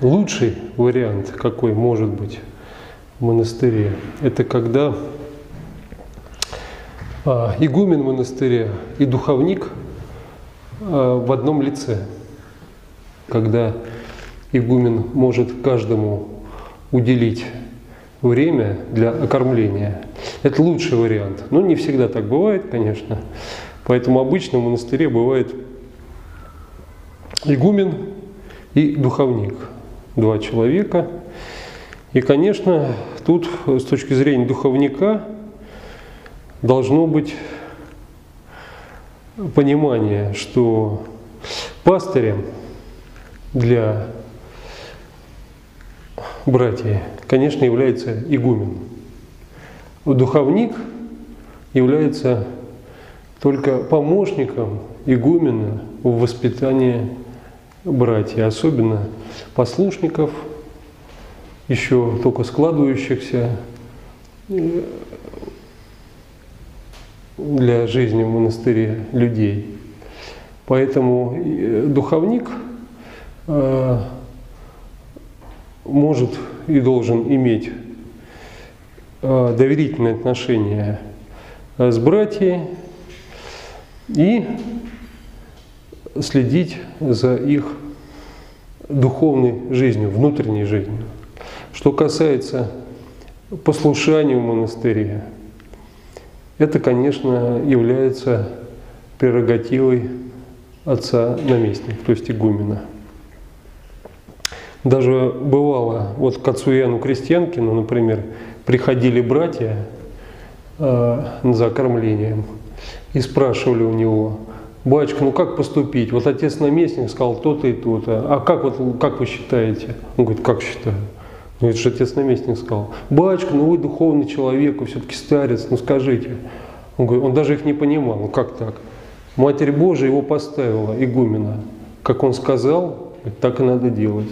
лучший вариант, какой может быть в монастыре, это когда а, игумен монастыря и духовник а, в одном лице. Когда игумен может каждому уделить время для окормления. Это лучший вариант. Но не всегда так бывает, конечно. Поэтому обычно в монастыре бывает игумен и духовник. Два человека. И, конечно, тут с точки зрения духовника должно быть понимание, что пастырем для братьев, конечно, является игумен. Духовник является только помощником игумена в воспитании братьев, особенно послушников, еще только складывающихся э, для жизни в монастыре людей. Поэтому э, духовник э, может и должен иметь доверительные отношения с братьями и следить за их духовной жизнью, внутренней жизнью. Что касается послушания в монастыре, это, конечно, является прерогативой отца-наместника, то есть игумена. Даже бывало, вот к отцу Иоанну Крестьянкину, например, приходили братья э, за окормлением и спрашивали у него, батюшка, ну как поступить? Вот отец-наместник сказал то-то и то-то. А как, вот, как вы считаете? Он говорит, как считаю? Ну это же отец-наместник сказал. Батюшка, ну вы духовный человек, вы все-таки старец, ну скажите. Он, говорит, он даже их не понимал, ну как так? Матерь Божия его поставила, игумена. Как он сказал, так и надо делать.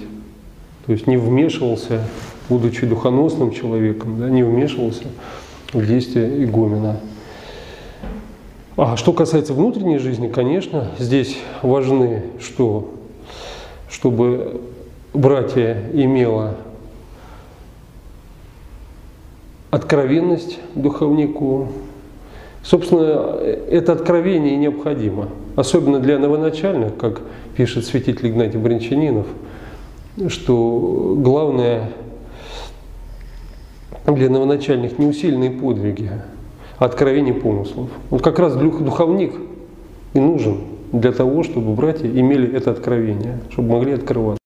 То есть не вмешивался, будучи духоносным человеком, да, не вмешивался в действия игумена. А что касается внутренней жизни, конечно, здесь важны, что, чтобы братья имела откровенность духовнику. Собственно, это откровение необходимо, особенно для новоначальных, как пишет святитель Игнатий Бринчанинов, что главное для новоначальных не усиленные подвиги, откровений помыслов. Вот как раз духовник и нужен для того, чтобы братья имели это откровение, чтобы могли открывать.